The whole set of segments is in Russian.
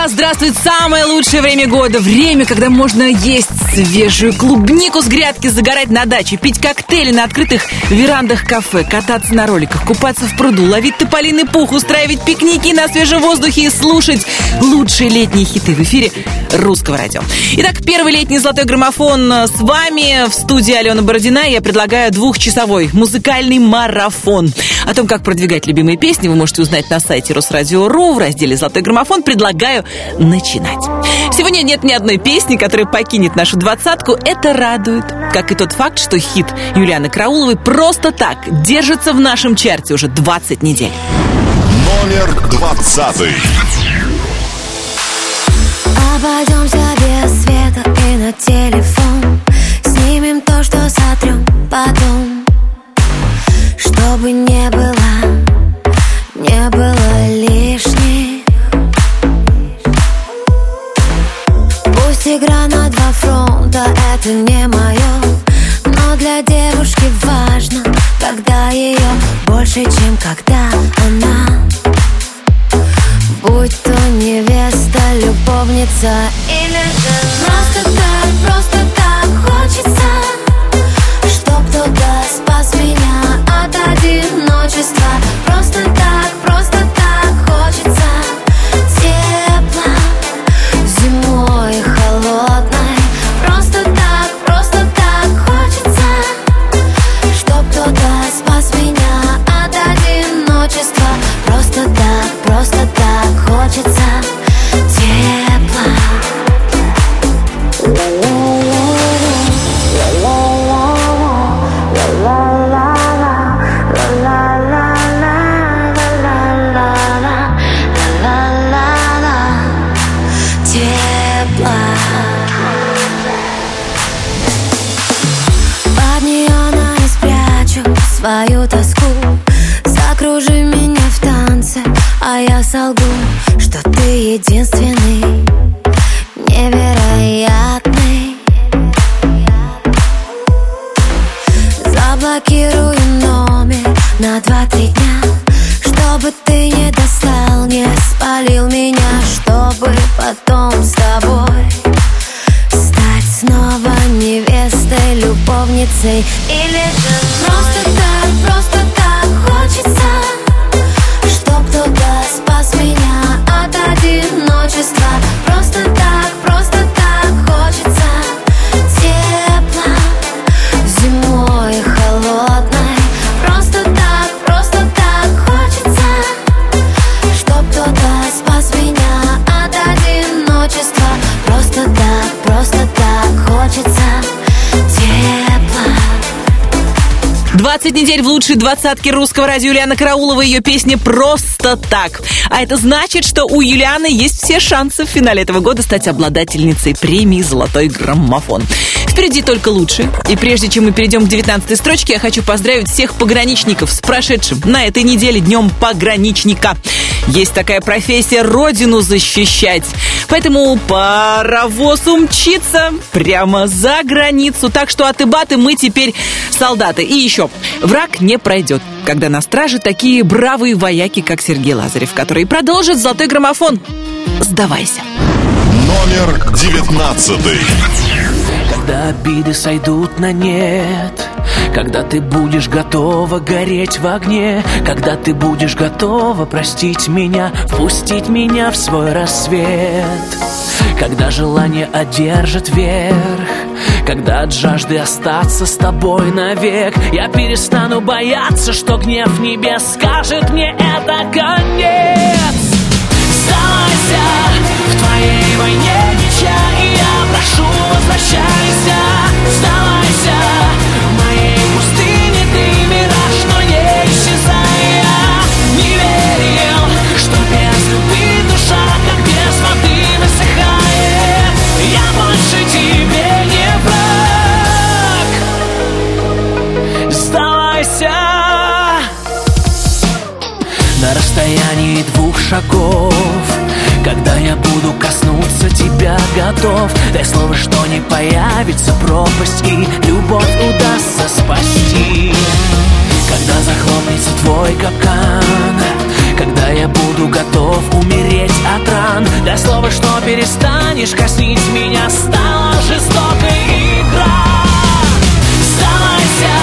Да, здравствует самое лучшее время года. Время, когда можно есть свежую клубнику с грядки, загорать на даче, пить коктейли на открытых верандах кафе, кататься на роликах, купаться в пруду, ловить тополиный пух, устраивать пикники на свежем воздухе и слушать лучшие летние хиты в эфире русского радио. Итак, первый летний золотой граммофон с вами в студии Алена Бородина. Я предлагаю двухчасовой музыкальный марафон. О том, как продвигать любимые песни, вы можете узнать на сайте Росрадио.ру в разделе «Золотой граммофон». Предлагаю начинать. Сегодня нет ни одной песни, которая покинет нашу двадцатку. Это радует. Как и тот факт, что хит Юлианы Крауловой просто так держится в нашем чарте уже 20 недель. Номер двадцатый. Обойдемся без света и на телефон Снимем то, что сотрем потом Чтобы не было, это не мое Но для девушки важно, когда ее больше, чем когда она. Будь то невеста, любовница или же Просто так, просто так хочется Чтоб кто-то спас меня от одиночества. Просто так, так, я солгу Что ты единственный, невероятный. Заблокирую номер на два-три дня Чтобы ты не достал, не спалил меня Чтобы потом с тобой Стать снова невестой, любовницей Или же Просто так, просто так хочется Чтоб кто-то спас меня от одиночества. Просто так, 20 недель в лучшей двадцатке русского радио Юлиана Караулова. Ее песня «Просто так». А это значит, что у Юлианы есть все шансы в финале этого года стать обладательницей премии «Золотой граммофон». Впереди только лучше. И прежде чем мы перейдем к 19 строчке, я хочу поздравить всех пограничников с прошедшим на этой неделе днем пограничника. Есть такая профессия – родину защищать. Поэтому паровоз умчится прямо за границу. Так что от Ибаты мы теперь солдаты. И еще, враг не пройдет, когда на страже такие бравые вояки, как Сергей Лазарев, который продолжит золотой граммофон. Сдавайся. Номер девятнадцатый. Когда обиды сойдут на нет Когда ты будешь готова гореть в огне Когда ты будешь готова простить меня Впустить меня в свой рассвет Когда желание одержит верх Когда от жажды остаться с тобой навек Я перестану бояться, что гнев небес Скажет мне это конец Сдавайся! в твоей войне я прошу, возвращайся Сдавайся в моей пустыне Ты мираж, но не исчезай. Я не верил, что без любви душа Как без воды высыхает Я больше тебе не враг. Сдавайся на расстоянии двух шагов Когда я буду коснуться тебя готов Дай слово, что не появится пропасть И любовь удастся спасти. Когда захлопнется твой капкан Когда я буду готов умереть от ран Дай слово, что перестанешь коснить меня Стала жестокой игра. Сдавайся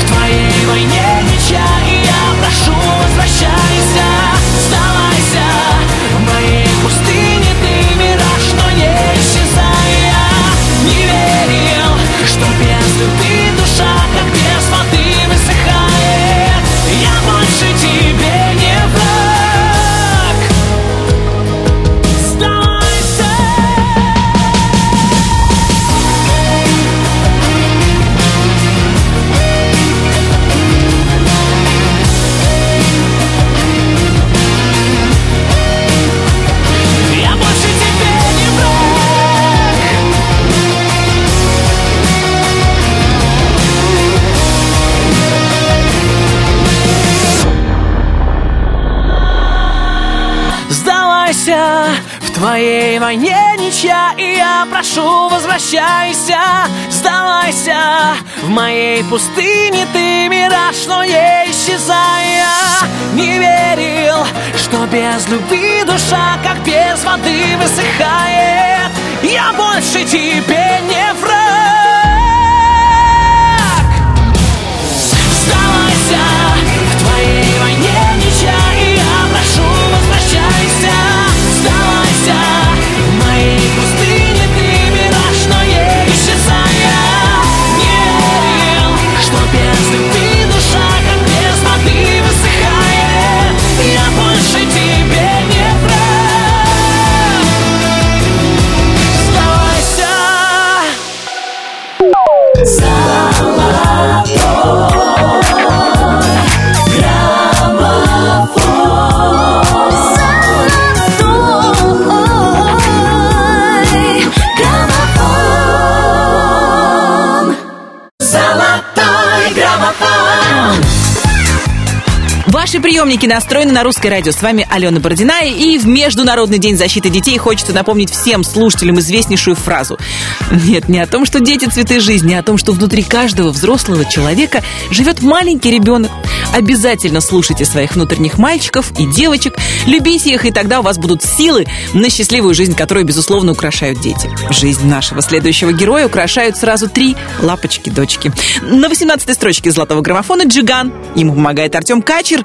в твоей войне ничья И я прошу, возвращайся. Сдавайся верил, что без в твоей войне ничья И я прошу, возвращайся Сдавайся. В моей пустыне Ты мираж, но не исчезая Не верил, что без любви душа Как без воды высыхает. Я больше тебе не враг. Сдавайся в твоей войне Ваши приемники настроены на русское радио. С вами Алена Бородина. И в Международный день защиты детей хочется напомнить всем слушателям известнейшую фразу. Нет, не о том, что дети цветы жизни, а о том, что внутри каждого взрослого человека живет маленький ребенок. Обязательно слушайте своих внутренних мальчиков и девочек, любите их, и тогда у вас будут силы на счастливую жизнь, которую, безусловно, украшают дети. Жизнь нашего следующего героя украшают сразу три лапочки-дочки. На 18-й строчке золотого граммофона «Джиган». Ему помогает Артем Качер.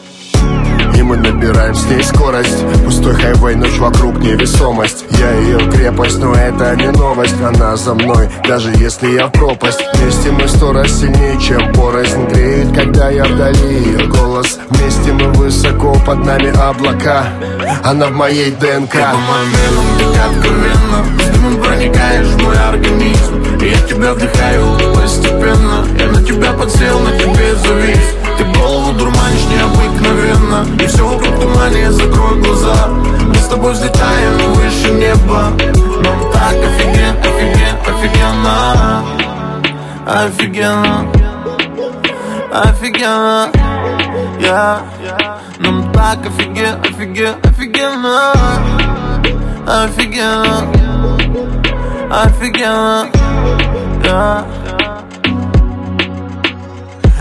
И мы набираем с ней скорость. Пустой хайвей, ночь вокруг невесомость. Я ее крепость, но это не новость. Она за мной, даже если я в пропасть. Вместе мы сто раз сильнее, чем порознь Греет, когда я вдали. Ее голос Вместе мы высоко, под нами облака. Она в моей ДНК. По моим венам так откровенно С дымом проникаешь в мой организм. И я тебя вдыхаю постепенно. Я на тебя подсел, на тебе завис. Ты голову дурманишь необыкновенно И все вокруг тумане, закрой глаза. Мы с тобой взлетаем выше неба. Нам так офиген, офиген, офигенно. Офигенно. Офигенно. Я. Нам так офиген, офиген, офигенно. Офигенно. Офигенно. Да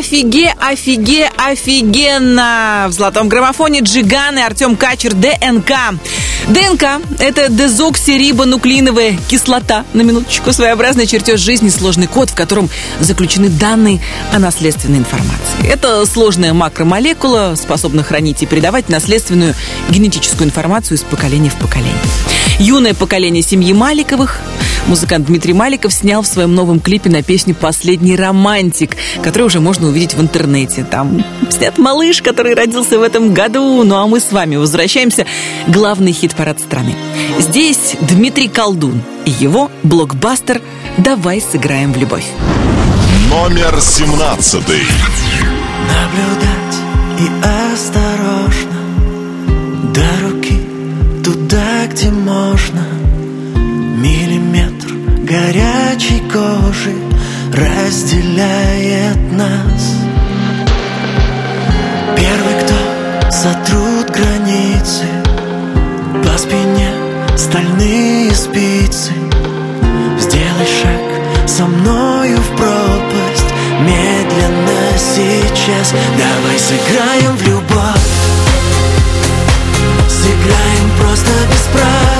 офиге, офиге, офигенно! В золотом граммофоне Джиган и Артем Качер ДНК. ДНК – это дезоксирибонуклеиновая кислота. На минуточку своеобразный чертеж жизни, сложный код, в котором заключены данные о наследственной информации. Это сложная макромолекула, способна хранить и передавать наследственную генетическую информацию из поколения в поколение. Юное поколение семьи Маликовых музыкант Дмитрий Маликов снял в своем новом клипе на песню «Последний романтик», который уже можно увидеть в интернете. Там снят малыш, который родился в этом году. Ну а мы с вами возвращаемся. Главный хит-парад страны. Здесь Дмитрий Колдун и его блокбастер «Давай сыграем в любовь». Номер семнадцатый. Наблюдать и осторожно До руки туда, где можно Миллиметр горячей кожи Разделяет нас. Первый, кто сотрут границы По спине стальные спицы. Сделай шаг со мною в пропасть. Медленно сейчас. Давай сыграем в любовь. Сыграем просто без правил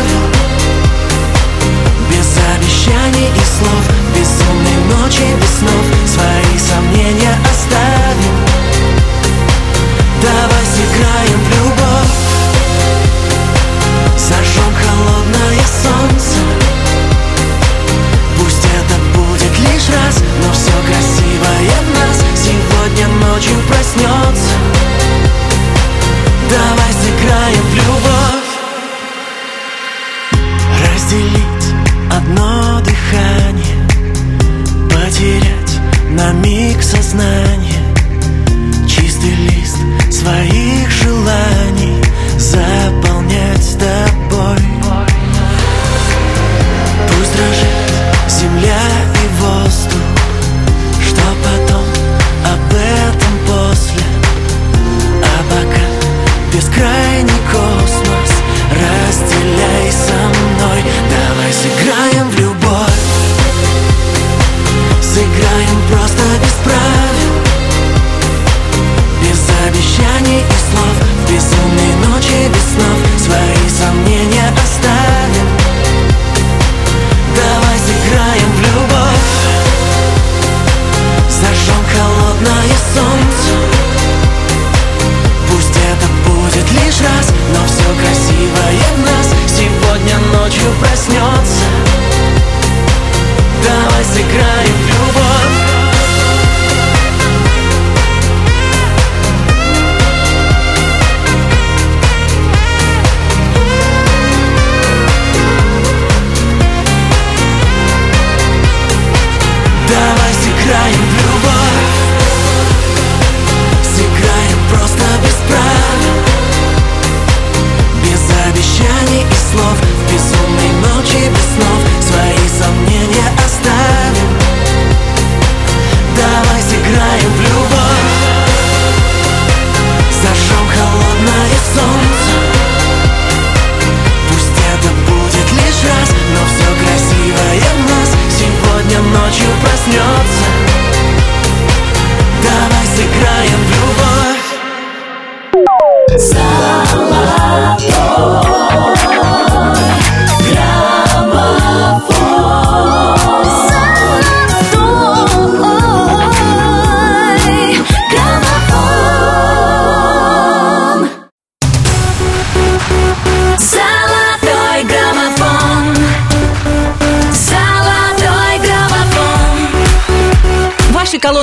Обещаний и слов. Безумной ночи без снов Свои сомнения оставим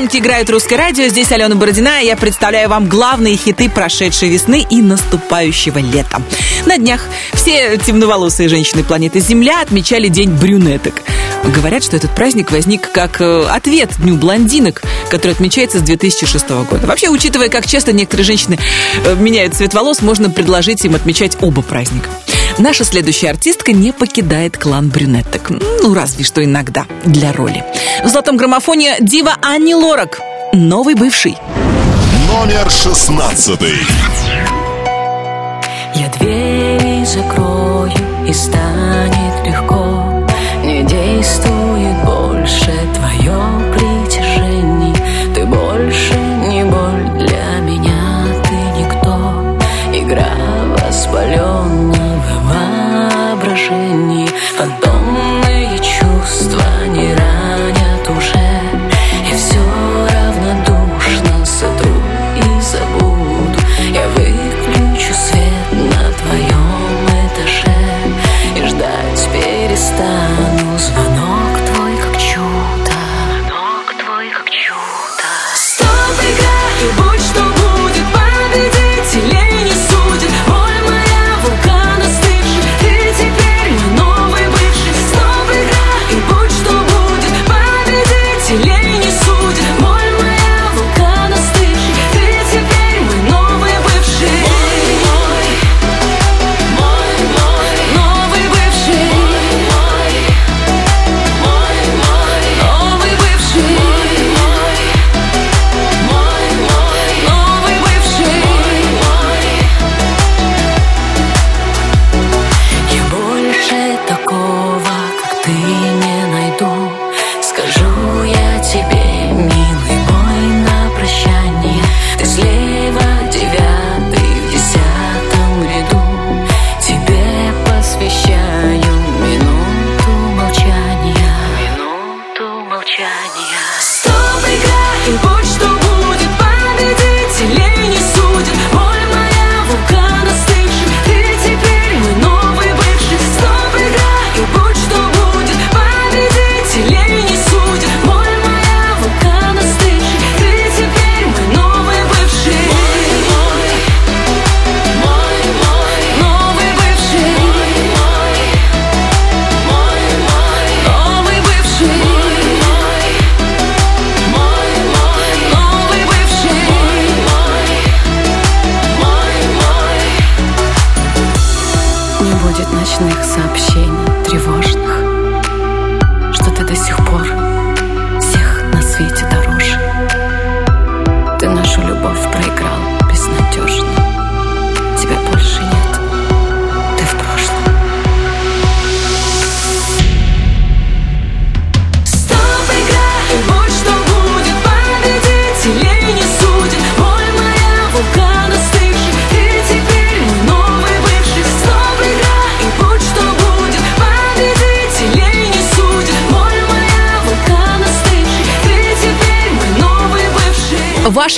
Колонки играют русское радио. Здесь Алена Бородина. Я представляю вам главные хиты прошедшей весны и наступающего лета. На днях все темноволосые женщины планеты Земля отмечали День брюнеток. Говорят, что этот праздник возник как э, ответ Дню блондинок, который отмечается с 2006 года. Вообще, учитывая, как часто некоторые женщины э, меняют цвет волос, можно предложить им отмечать оба праздника. Наша следующая артистка не покидает клан брюнеток. Ну, разве что иногда, для роли. В золотом граммофоне дива Анни Лорак. Новый бывший. Номер шестнадцатый. Я двери закрою и станет tanto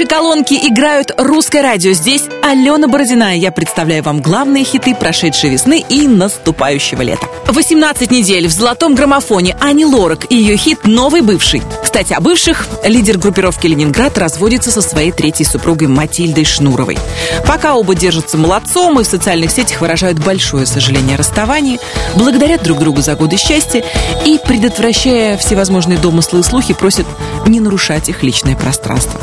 колонки играют русское радио. Здесь Алена Бородина. Я представляю вам главные хиты прошедшей весны и наступающего лета. 18 недель в золотом граммофоне Ани Лорак и ее хит «Новый бывший». Кстати, о бывших. Лидер группировки «Ленинград» разводится со своей третьей супругой Матильдой Шнуровой. Пока оба держатся молодцом и в социальных сетях выражают большое сожаление о расставании, благодарят друг другу за годы счастья и, предотвращая всевозможные домыслы и слухи, просят не нарушать их личное пространство.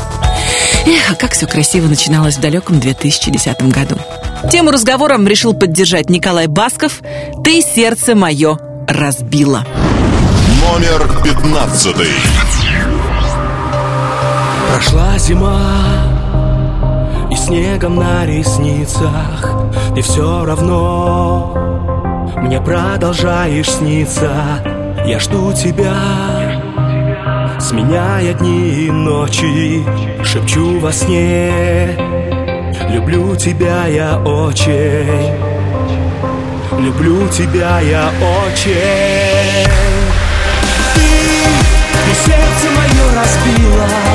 Эх, а как все красиво начиналось в далеком 2010 году. Тему разговора решил поддержать Николай Басков «Ты сердце мое разбила». Номер пятнадцатый. Прошла зима И снегом на ресницах Ты все равно. Мне продолжаешь сниться Я жду тебя. Сменяя дни и ночи Шепчу во сне. Люблю тебя я очень Люблю тебя я очень. Ты, ты сердце мое разбила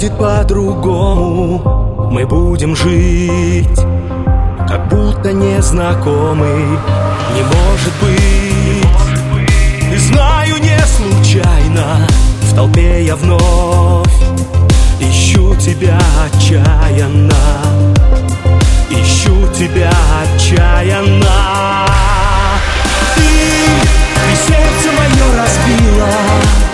будет по-другому. Мы будем жить, как будто незнакомый. Не может быть, и знаю не случайно. В толпе я вновь ищу тебя отчаянно. Ищу тебя отчаянно. Ты, ты сердце мое разбила.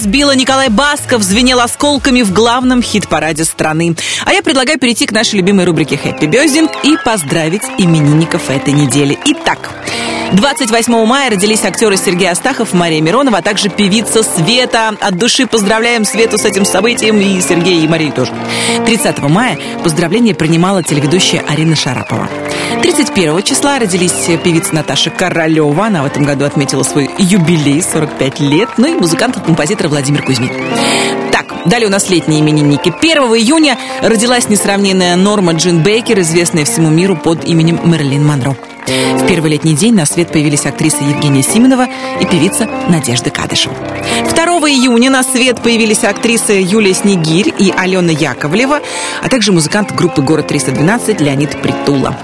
Разбило Николай Басков звенел осколками в главном хит-параде страны. А я предлагаю перейти к нашей любимой рубрике «Хэппи Бездинг» и поздравить именинников этой недели. Итак, 28 мая родились актеры Сергей Астахов, Мария Миронова, а также певица Света. От души поздравляем Свету с этим событием и Сергея и Марию тоже. 30 мая поздравления принимала телеведущая Арина Шарапова. 31 числа родились певица Наташа Королева. Она в этом году отметила свой юбилей, 45 лет. Ну и музыкант и композитор Владимир Кузьмин. Так, далее у нас летние именинники. 1 июня родилась несравненная Норма Джин Бейкер, известная всему миру под именем Мерлин Монро. В первый летний день на свет появились актриса Евгения Сименова и певица Надежда Кадышева. 2 июня на свет появились актрисы Юлия Снегирь и Алена Яковлева, а также музыкант группы «Город 312» Леонид Притула.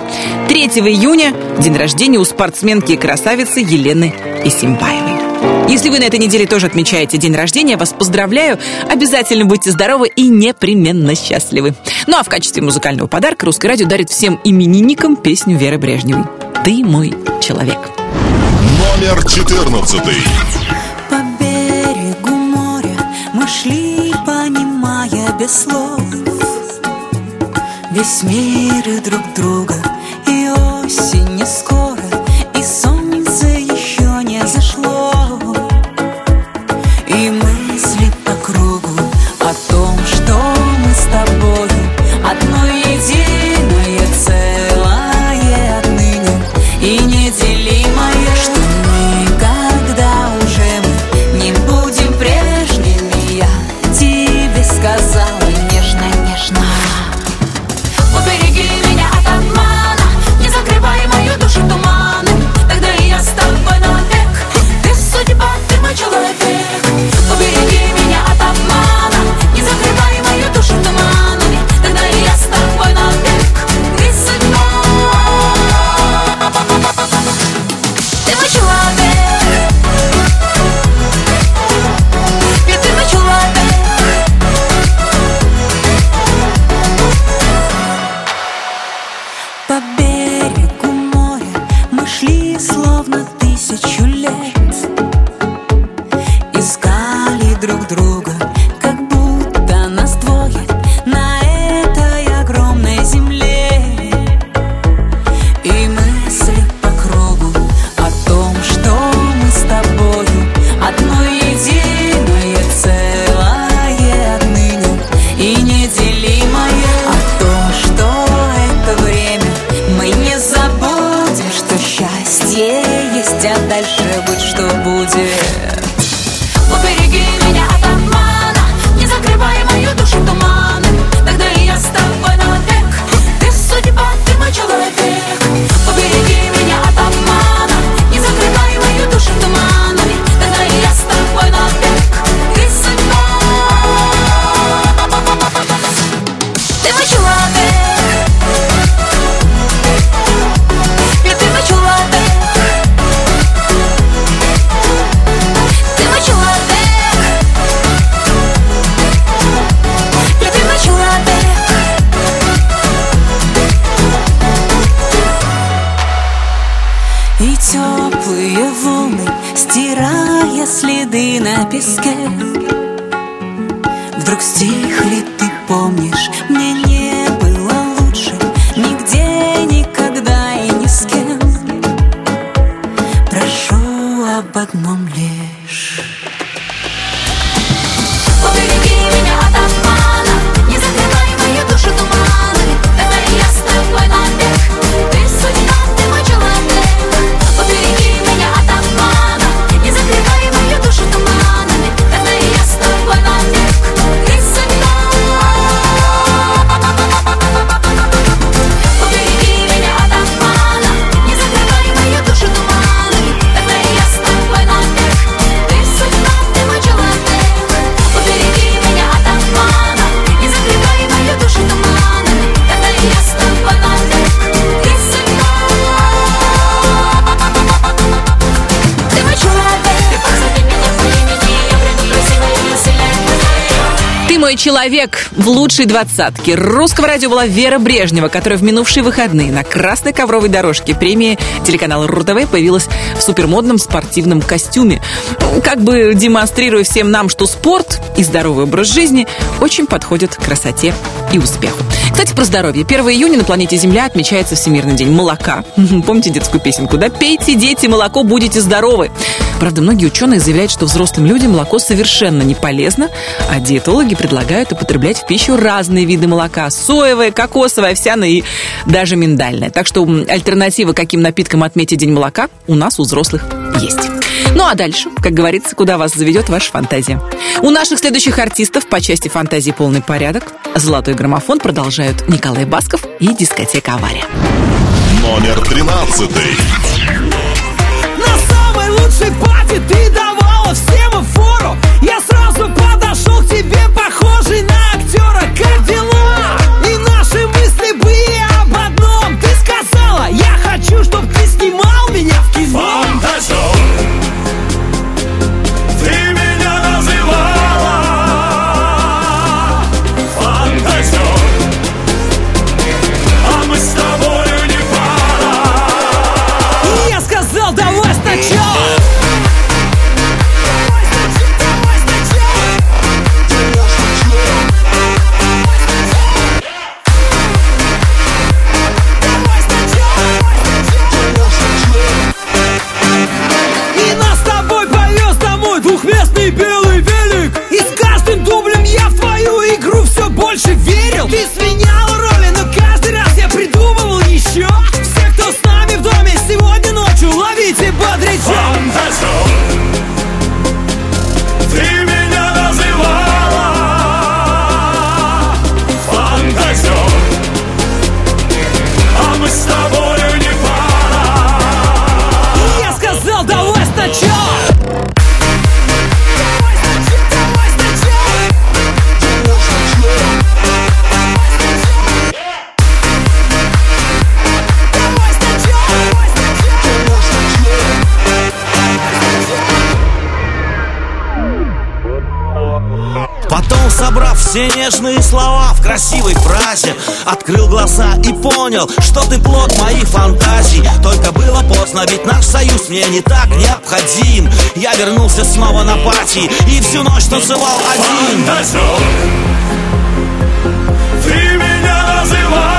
3 июня – день рождения у спортсменки и красавицы Елены Исимбаевой. Если вы на этой неделе тоже отмечаете день рождения, вас поздравляю. Обязательно будьте здоровы и непременно счастливы. Ну а в качестве музыкального подарка Русское радио дарит всем именинникам песню Веры Брежневой. «Ты мой человек». Номер 14. По берегу моря мы шли, понимая без слов Весь мир и друг друга, и осень не скоро, человек в лучшей двадцатке русского радио была Вера Брежнева, которая в минувшие выходные на красной ковровой дорожке премии телеканала РУ-ТВ появилась в супермодном спортивном костюме. Как бы демонстрируя всем нам, что спорт и здоровый образ жизни очень подходят к красоте и успеху. Кстати, про здоровье. 1 июня на планете Земля отмечается Всемирный день молока. Помните детскую песенку, да? Пейте, дети, молоко, будете здоровы. Правда, многие ученые заявляют, что взрослым людям молоко совершенно не полезно, а диетологи предлагают употреблять в пищу разные виды молока. Соевое, кокосовое, овсяное и даже миндальное. Так что альтернатива каким напиткам отметить День молока у нас, у взрослых, есть. Ну а дальше, как говорится, куда вас заведет ваша фантазия. У наших следующих артистов по части фантазии полный порядок. Золотой граммофон продолжают Николай Басков и дискотека «Авария». Номер тринадцатый. На самой лучшей пати ты давала всем фору Я сразу подошел к тебе, похожий на актера Как дела? И наши мысли были об одном Ты сказала, я хочу, чтоб ты снимал меня в кино все нежные слова в красивой фразе. Открыл глаза и понял, что ты плод моих фантазий. Только было поздно, ведь наш союз мне не так необходим. Я вернулся снова на пати и всю ночь танцевал один. Фантазер, ты меня называла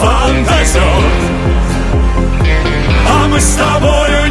фантазер, а мы с тобою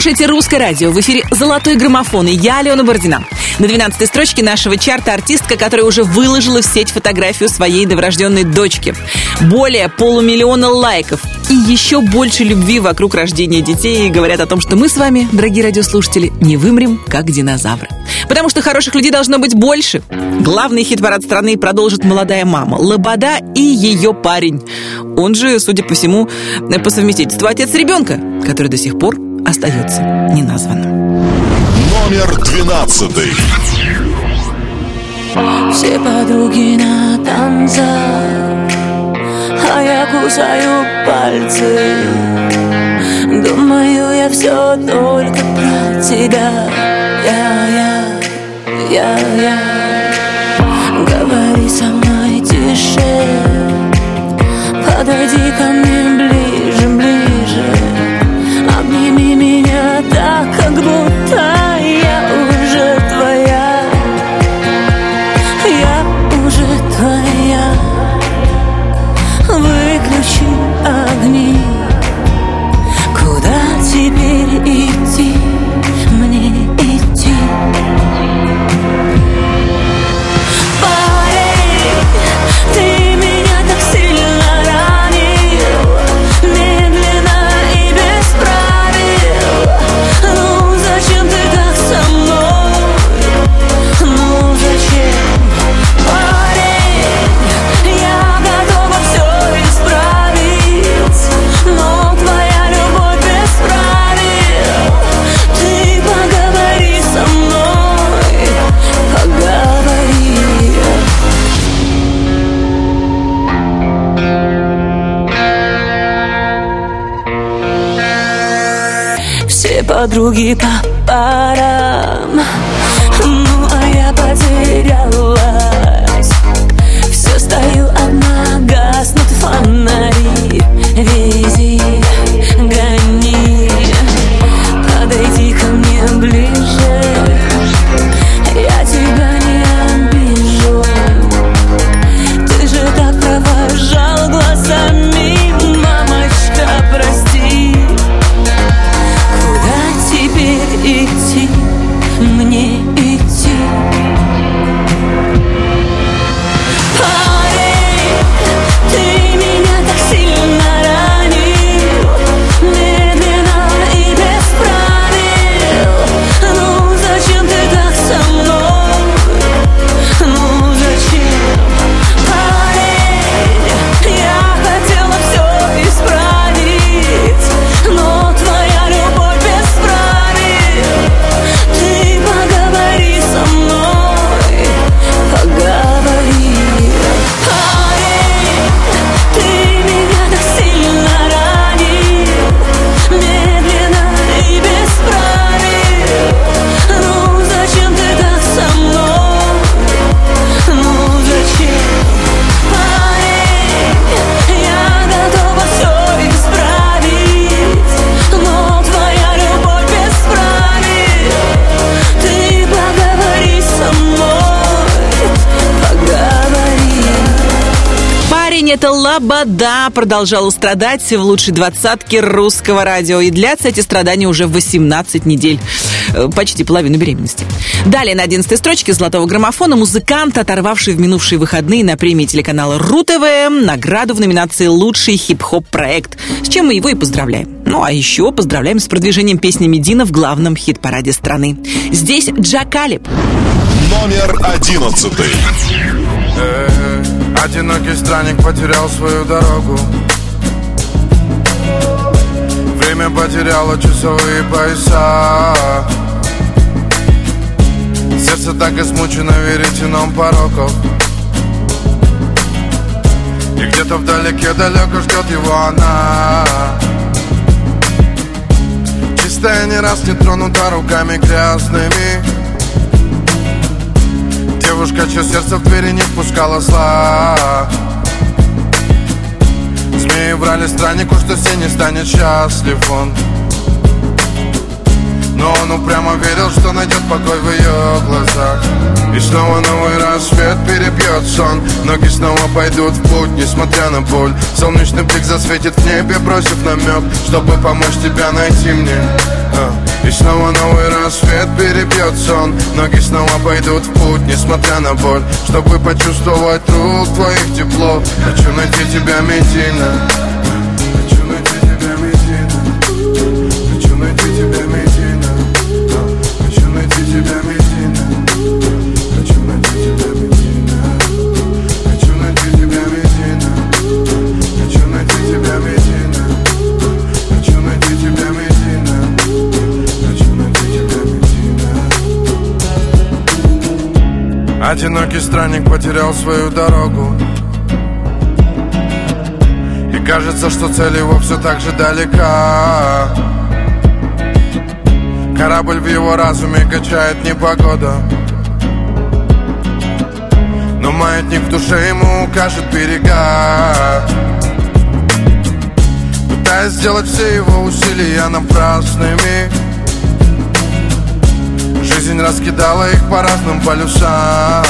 слушаете «Русское радио». В эфире «Золотой граммофон» и я, Алена Бородина. На 12-й строчке нашего чарта артистка, которая уже выложила в сеть фотографию своей новорожденной дочки. Более полумиллиона лайков и еще больше любви вокруг рождения детей и говорят о том, что мы с вами, дорогие радиослушатели, не вымрем, как динозавры. Потому что хороших людей должно быть больше. Главный хит-парад страны продолжит молодая мама Лобода и ее парень. Он же, судя по всему, по совместительству отец ребенка, который до сих пор остается неназванным. Номер двенадцатый. Все подруги на танцах А я кусаю пальцы. Думаю, я все только про тебя. Я, я, я, я. Говори со мной тише. Подойди ко мне ближе, ближе kalbimi подруги по это Лобода продолжала страдать в лучшей двадцатке русского радио. И длятся эти страдания уже 18 недель. Э, Почти половину беременности. Далее на 11 строчке золотого граммофона музыкант, оторвавший в минувшие выходные на премии телеканала РУ-ТВ награду в номинации «Лучший хип-хоп проект», с чем мы его и поздравляем. Ну а еще поздравляем с продвижением песни Медина в главном хит-параде страны. Здесь Джакалип. Номер одиннадцатый. Одинокий странник потерял свою дорогу. Время потеряло часовые пояса. Сердце так измучено веретеном пороков. И где-то вдалеке далеко ждет его она. Чистая не раз не тронута руками грязными Девушка, чье сердце в двери не впускала зла. Змеи врали страннику, что все не станет счастлив он. Но он упрямо верил, что найдет покой в ее глазах. И снова новый рассвет перебьет сон. Ноги снова пойдут в путь, несмотря на боль. Солнечный блик засветит в небе, бросив намек Чтобы помочь тебя найти мне. А. И снова новый рассвет перебьет сон. Ноги снова пойдут в путь, несмотря на боль. Чтобы почувствовать рук твоих тепло Хочу найти тебя, Медина Одинокий странник потерял свою дорогу. И кажется, что цель его все так же далека. Корабль в его разуме качает непогода. Но маятник в душе ему укажет берега. Пытаясь сделать все его усилия напрасными Жизнь раскидала их по разным полюсам.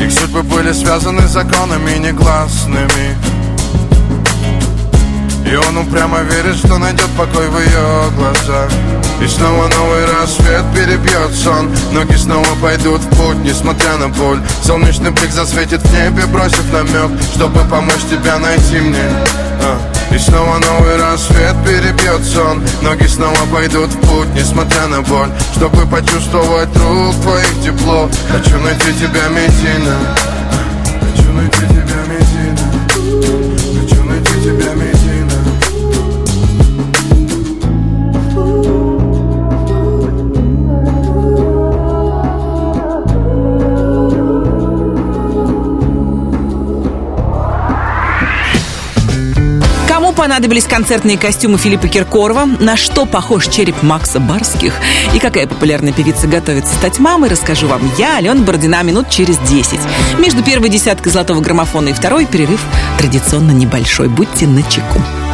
Их судьбы были связаны законами негласными. И он упрямо верит, что найдет покой в ее глазах. И снова новый рассвет перебьет сон. Ноги снова пойдут в путь, несмотря на боль. Солнечный блик засветит в небе, бросив намек Чтобы помочь тебя найти мне. А. И снова новый рассвет перебьет сон Ноги снова пойдут в путь, несмотря на боль. Чтобы почувствовать рук твоих тепло Хочу найти тебя, Медина понадобились концертные костюмы Филиппа Киркорова, на что похож череп Макса Барских и какая популярная певица готовится стать мамой, расскажу вам я, Алена Бородина, минут через 10. Между первой десяткой золотого граммофона и второй перерыв традиционно небольшой. Будьте начеку. Золотой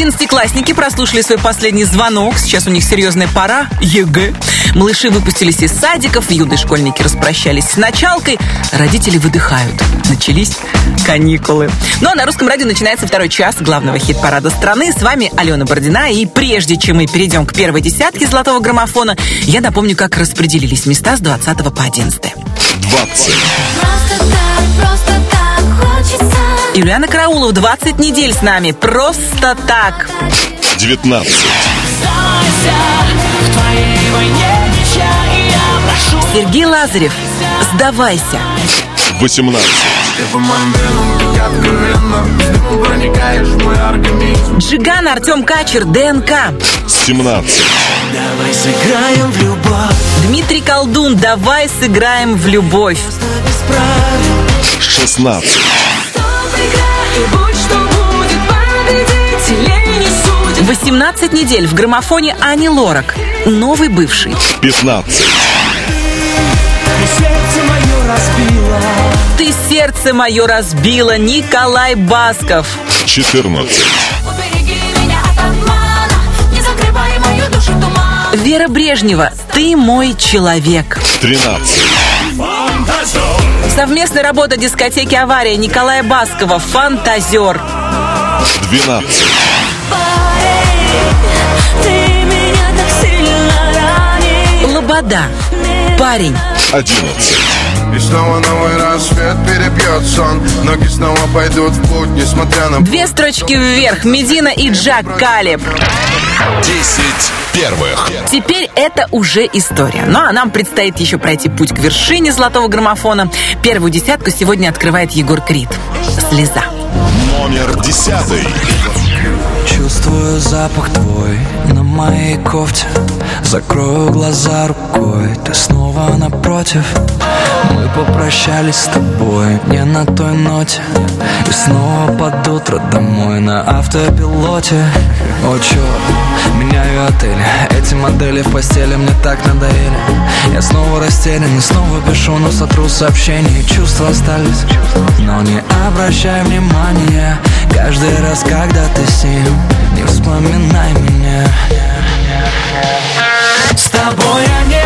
одиннадцатиклассники прослушали свой последний звонок. Сейчас у них серьезная пора. ЕГЭ. Малыши выпустились из садиков, юные школьники распрощались с началкой. Родители выдыхают. Начались каникулы. Ну а на русском радио начинается второй час главного хит-парада страны. С вами Алена Бородина. И прежде чем мы перейдем к первой десятке золотого граммофона, я напомню, как распределились места с 20 по 11. 20. Просто так, просто так. Юлиана Караулова 20 недель с нами. Просто так. 19. В твоей войне ничья, и я прошу Сергей Лазарев. Сдавайся. 18. Ты по моим венам так откровенно С дымом проникаешь в мой организм Джиган Артем Качер. ДНК. 17. Давай сыграем в любовь Дмитрий Колдун. Давай сыграем в любовь. без правил 16. И будь что будет, победителей не судят 18 недель в граммофоне Ани Лорак. Новый бывший. 15. И сердце мое разбило Ты сердце мое разбила. Николай Басков. 14. Убереги меня от обмана, не закрывай мою душу в туман. Вера Брежнева. Ты мой человек. 13. Совместная работа дискотеки «Авария» Николая Баскова. Фантазер. 12. Ты меня так сильно ранил. Лобода. Парень. 11. И снова новый рассвет перебьет сон Ноги снова пойдут в путь, несмотря на Две строчки вверх. Медина и Джак Калиб. 10 первых. Теперь это уже история. Ну а нам предстоит еще пройти путь к вершине золотого граммофона. Первую десятку сегодня открывает Егор Крид. Слеза. Номер 10. Чувствую запах твой на моей кофте Закрою глаза рукой, ты снова напротив Мы попрощались с тобой не на той ноте. И снова под утро домой на автопилоте. О, черт, меняю отель. Эти модели в постели мне так надоели. Я снова растерян и снова пишу, но сотру сообщения. Чувства остались, но не обращай внимания. Каждый раз, когда ты с ним Не вспоминай меня. С тобой я не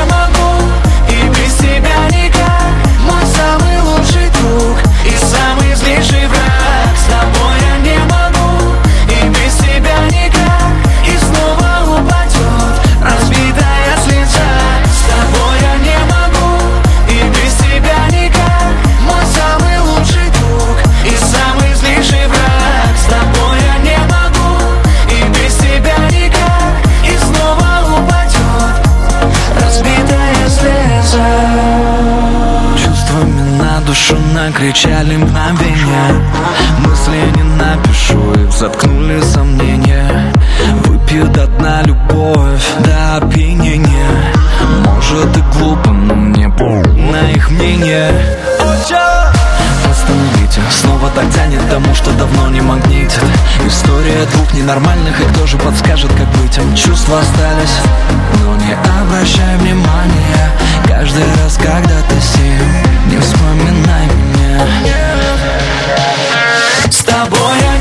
ненормальных, и кто же подскажет, как быть. Им Чувства остались, но не обращай внимания. Каждый раз, когда ты с не вспоминай меня. С тобой я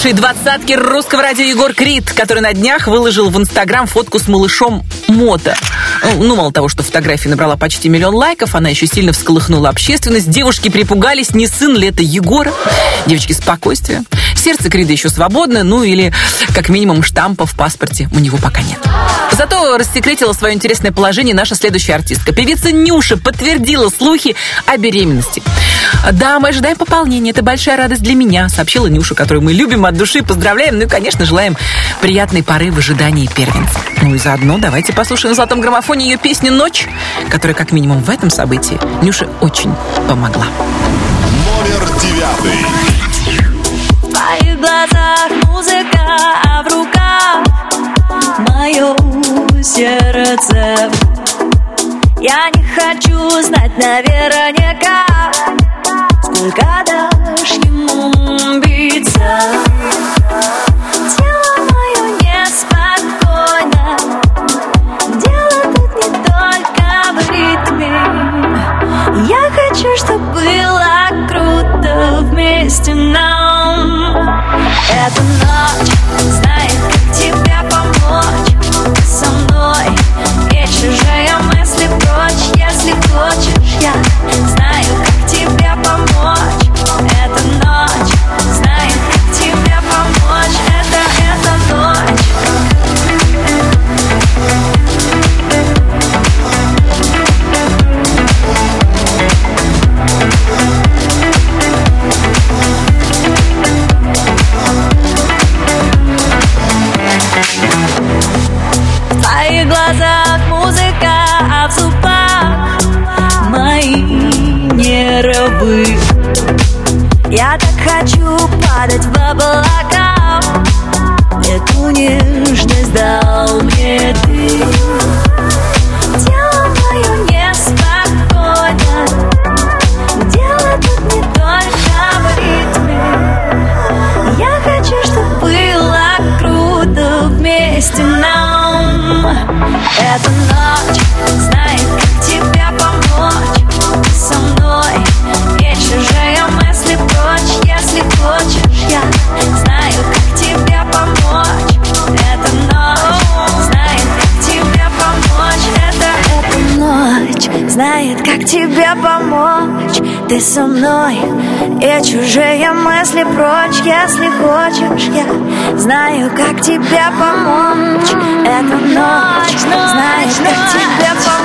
лучшей двадцатке русского радио Егор Крид, который на днях выложил в Инстаграм фотку с малышом Мото. Ну, мало того, что фотография набрала почти миллион лайков, она еще сильно всколыхнула общественность. Девушки припугались, не сын ли это Егора. Девочки, спокойствие. Сердце Крида еще свободно, ну или как минимум штампа в паспорте у него пока нет. Зато рассекретила свое интересное положение наша следующая артистка. Певица Нюша подтвердила слухи о беременности. Да, мы ожидаем пополнения, это большая радость для меня, сообщила Нюша, которую мы любим от души, поздравляем, ну и, конечно, желаем приятной поры в ожидании первенца. Ну и заодно давайте послушаем на золотом граммофоне ее песню «Ночь», которая, как минимум, в этом событии Нюше очень помогла. Номер девятый. В твоих глазах музыка, а в руках мое сердце. Я не хочу знать наверняка, сколько дашь ему биться. Тебе помочь. Эта ночь знает, как тебе помочь.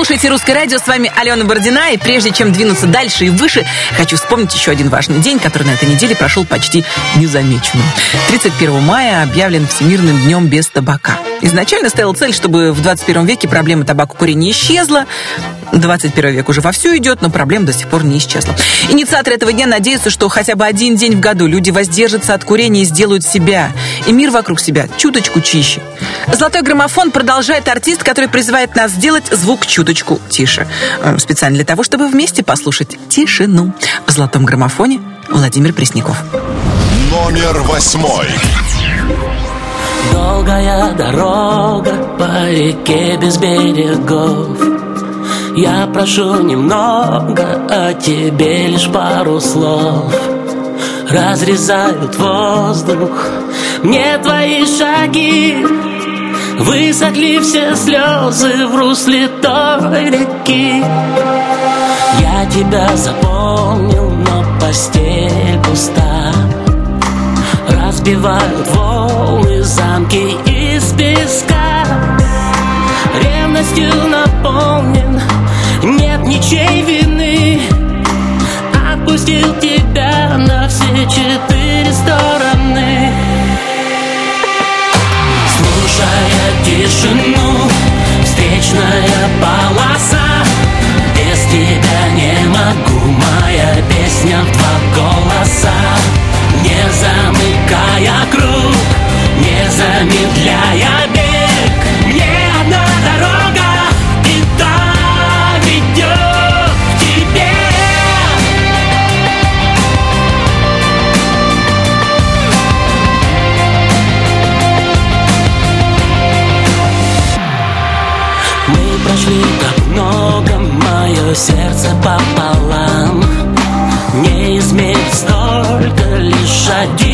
Слушаете «Русское радио», с вами Алена Бородина, и прежде чем двинуться дальше и выше, хочу вспомнить еще один важный день, который на этой неделе прошел почти незамеченным. 31 мая объявлен Всемирным днем без табака. Изначально стояла цель, чтобы в 21 веке проблема табакокурения исчезла. 21 век уже вовсю идет, но проблема до сих пор не исчезла. Инициаторы этого дня надеются, что хотя бы один день в году люди воздержатся от курения и сделают себя и мир вокруг себя чуточку чище. Золотой граммофон продолжает артист, который призывает нас сделать звук чуточку тише. Э, Специально для того, чтобы вместе послушать тишину. В золотом граммофоне Владимир Пресняков. Номер восьмой. Долгая дорога по реке без берегов Я прошу немного, а тебе лишь пару слов Разрезают воздух мне твои шаги Высохли все слезы в русле той реки. Я тебя запомнил, но постель пуста. Разбивают волны замки из песка. Ревностью наполнен, нет ничей вины. Отпустил тебя на все четыре стороны Вечная полоса. Без тебя не могу Моя песня в два голоса. Не замыкая круг Не замедляя бег сердце пополам. Не измерить столько, лишь один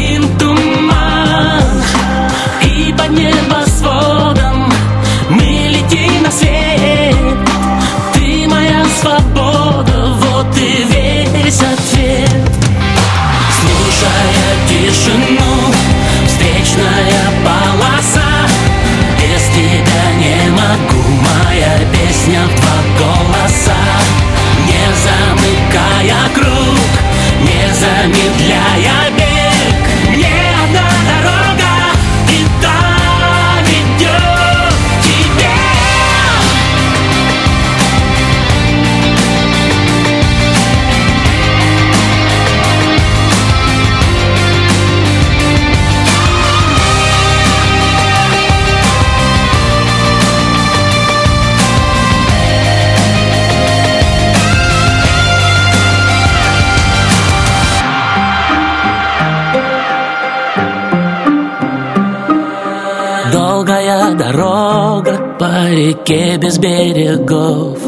по реке без берегов Слушая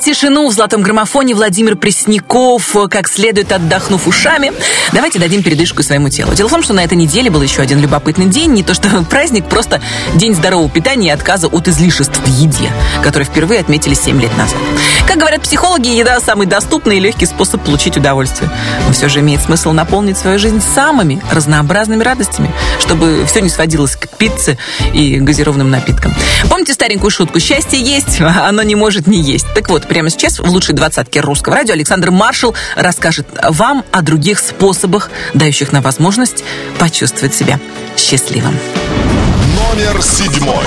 тишину в золотом граммофоне Владимир Пресняков, как следует отдохнув ушами, давайте дадим передышку своему телу. Дело в том, что на этой неделе был еще один любопытный день, не то что праздник, просто день здорового питания и отказа от излишеств в еде, который впервые отметили 7 лет назад. Как говорят психологи, еда самый доступный и легкий способ получить удовольствие. Но все же имеет смысл наполнить свою жизнь самыми разнообразными радостями, чтобы все не сводилось к пицце и газированным напиткам. Помните старенькую шутку «Счастье есть, оно не может не есть». Так вот, прямо сейчас в лучшей двадцатке русского радио Александр Маршал расскажет вам о других способах, дающих нам возможность почувствовать себя счастливым. Номер седьмой.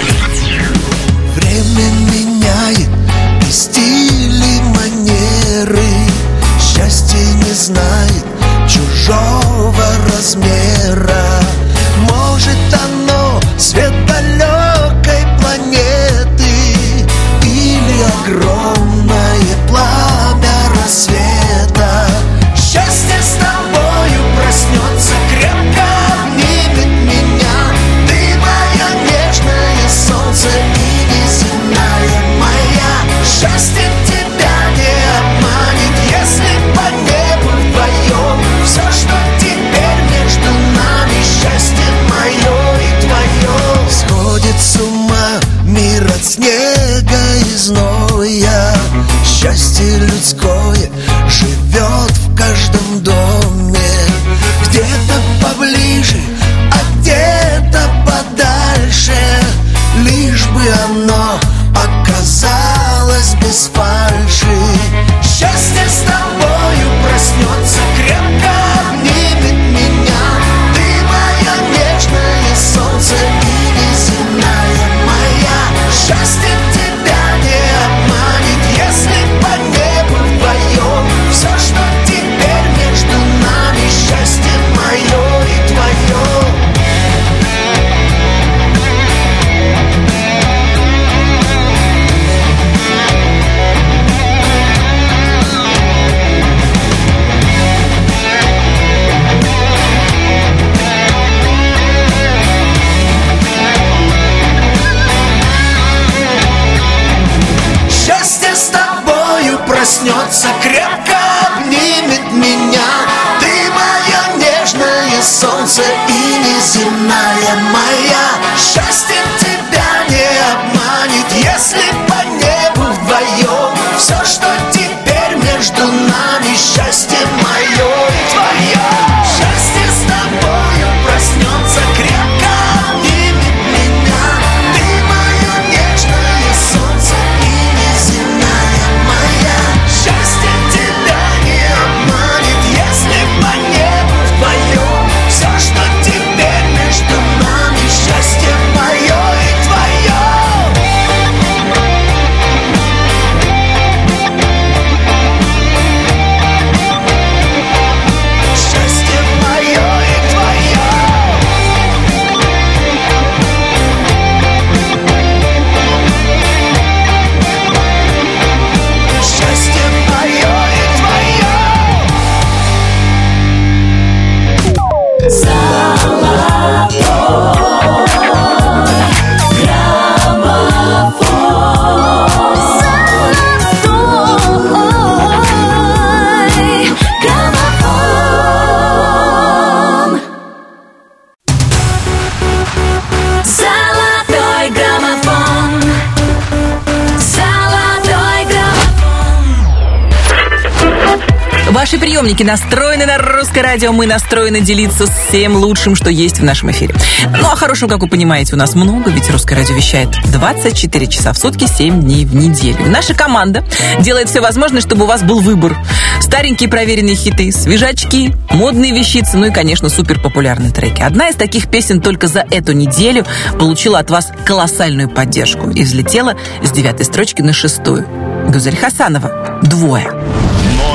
Приемники настроены на русское радио. Мы настроены делиться всем лучшим, что есть в нашем эфире. Ну, а хорошего, как вы понимаете, у нас много, ведь русское радио вещает 24 часа в сутки, 7 дней в неделю. Наша команда делает все возможное, чтобы у вас был выбор. Старенькие проверенные хиты, свежачки, модные вещицы, ну и, конечно, супер популярные треки. Одна из таких песен только за эту неделю получила от вас колоссальную поддержку и взлетела с девятой строчки на шестую. Гузель Хасанова «Двое».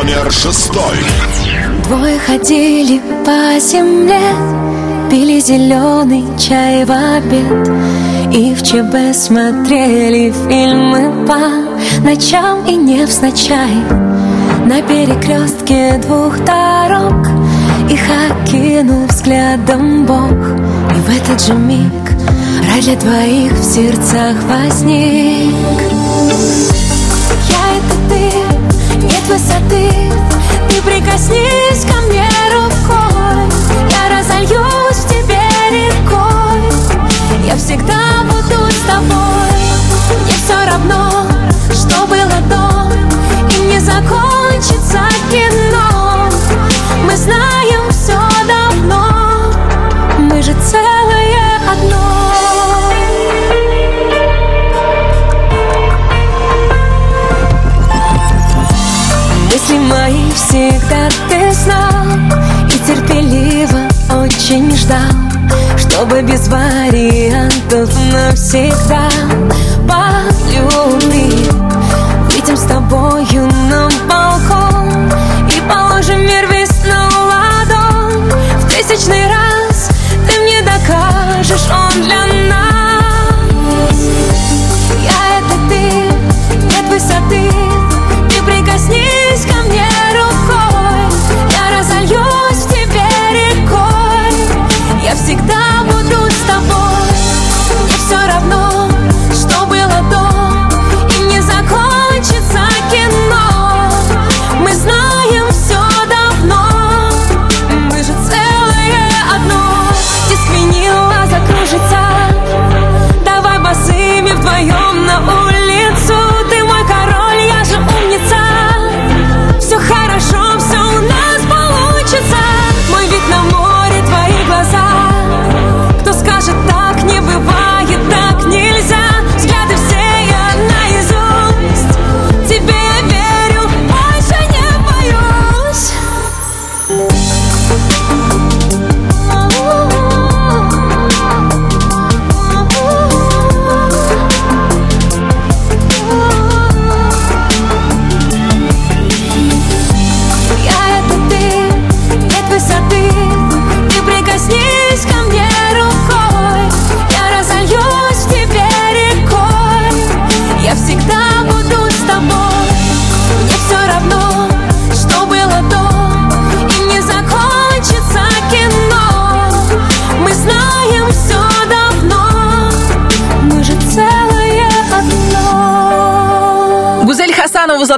Номер шестой. Двое ходили по земле, пили зеленый чай в обед. И в ЧБ смотрели фильмы по ночам и не невзначай. На перекрестке двух дорог Их окинул взглядом Бог. И в этот же миг рай для двоих в сердцах возник нет высоты. Ты прикоснись ко мне рукой. Я разольюсь в тебе рекой. Я всегда буду с тобой. Мне все равно, что было до. И не закончится кино всегда ты знал И терпеливо очень ждал Чтобы без вариантов навсегда. По любви Выйдем с тобою на балкон. И положим мир весь на ладонь В тысячный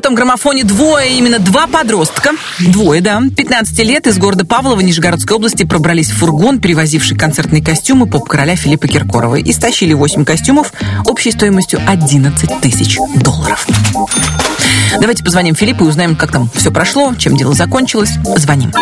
«Золотом граммофоне» двое, именно два подростка. Двое, да. 15 лет из города Павлова Нижегородской области пробрались в фургон, перевозивший концертные костюмы поп-короля Филиппа Киркорова. И стащили 8 костюмов общей стоимостью 11 тысяч долларов. Давайте позвоним Филиппу и узнаем, как там все прошло, чем дело закончилось. Звоним.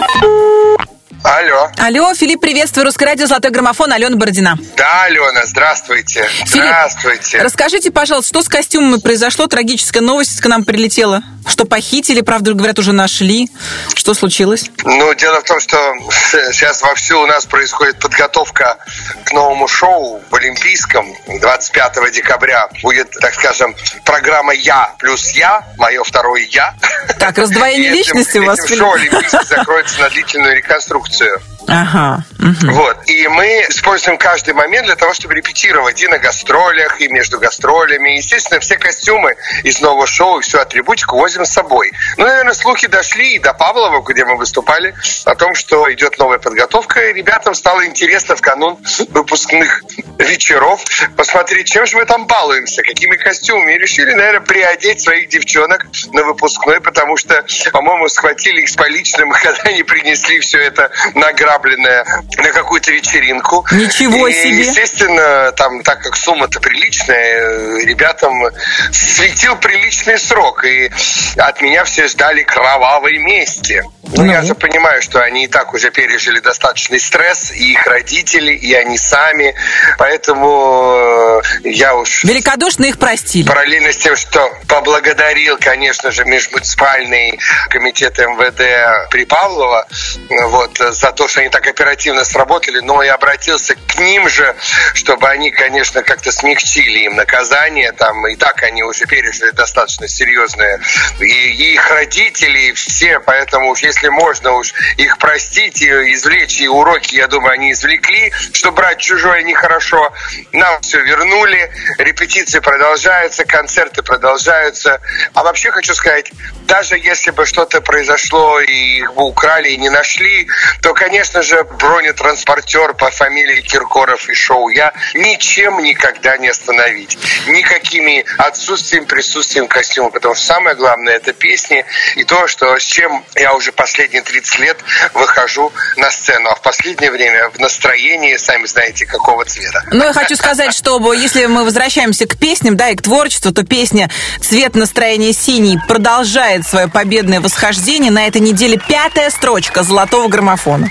Алло. Алло, Филипп, приветствую. Русское радио «Золотой граммофон», Алена Бородина. Да, Алена, здравствуйте. Здравствуйте. Расскажите, пожалуйста, что с костюмами произошло? Трагическая новость к нам прилетела. Что похитили, правда, говорят, уже нашли. Что случилось? Ну, дело в том, что сейчас вовсю у нас происходит подготовка к новому шоу в Олимпийском. 25 декабря будет, так скажем, программа «Я плюс я», мое второе «Я». Так, раздвоение личности у вас, Филипп? шоу Олимпийский закроется на длительную реконструкцию. too. Uh huh. Ага. Вот. И мы используем каждый момент для того, чтобы репетировать и на гастролях, и между гастролями. Естественно, все костюмы из нового шоу и всю атрибутику возим с собой. Ну, наверное, слухи дошли и до Павлова, где мы выступали, о том, что идет новая подготовка. И ребятам стало интересно в канун выпускных вечеров посмотреть, чем же мы там балуемся, какими костюмами. И решили, наверное, приодеть своих девчонок на выпускной, потому что, по-моему, схватили их с поличным, когда они принесли все это награбленное на какую-то вечеринку. Ничего и, себе. естественно, там, так как сумма-то приличная, ребятам светил приличный срок. И от меня все ждали кровавой мести. Ну, я же понимаю, что они и так уже пережили достаточный стресс, и их родители, и они сами. Поэтому э, я уж... Великодушно их простили. Параллельно с тем, что поблагодарил, конечно же, межмуниципальный комитет МВД Припавлова вот, за то, что они так оперативно сработали, но и обратился к ним же, чтобы они, конечно, как-то смягчили им наказание. Там и так они уже пережили достаточно серьезное. И, и их родители, и все. Поэтому уж если можно уж их простить и извлечь, и уроки, я думаю, они извлекли, что брать чужое нехорошо. Нам все вернули, репетиции продолжаются, концерты продолжаются. А вообще хочу сказать, даже если бы что-то произошло и их бы украли и не нашли, то, конечно же, бронетранспортер по фамилии Киркоров и Шоу я ничем никогда не остановить. Никакими отсутствием, присутствием костюма. Потому что самое главное это песни и то, что с чем я уже последние 30 лет выхожу на сцену. А в последнее время в настроении, сами знаете, какого цвета. Ну, я хочу сказать, что если мы возвращаемся к песням, да, и к творчеству, то песня «Цвет настроения синий» продолжает свое победное восхождение. На этой неделе пятая строчка золотого граммофона.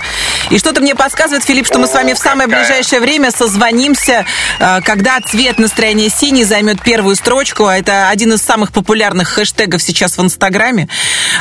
И что-то мне подсказывает, Филипп, что мы с вами в самое ближайшее время созвонимся, э, когда цвет настроения синий займет первую строчку. А Это один из самых популярных хэштегов сейчас в Инстаграме.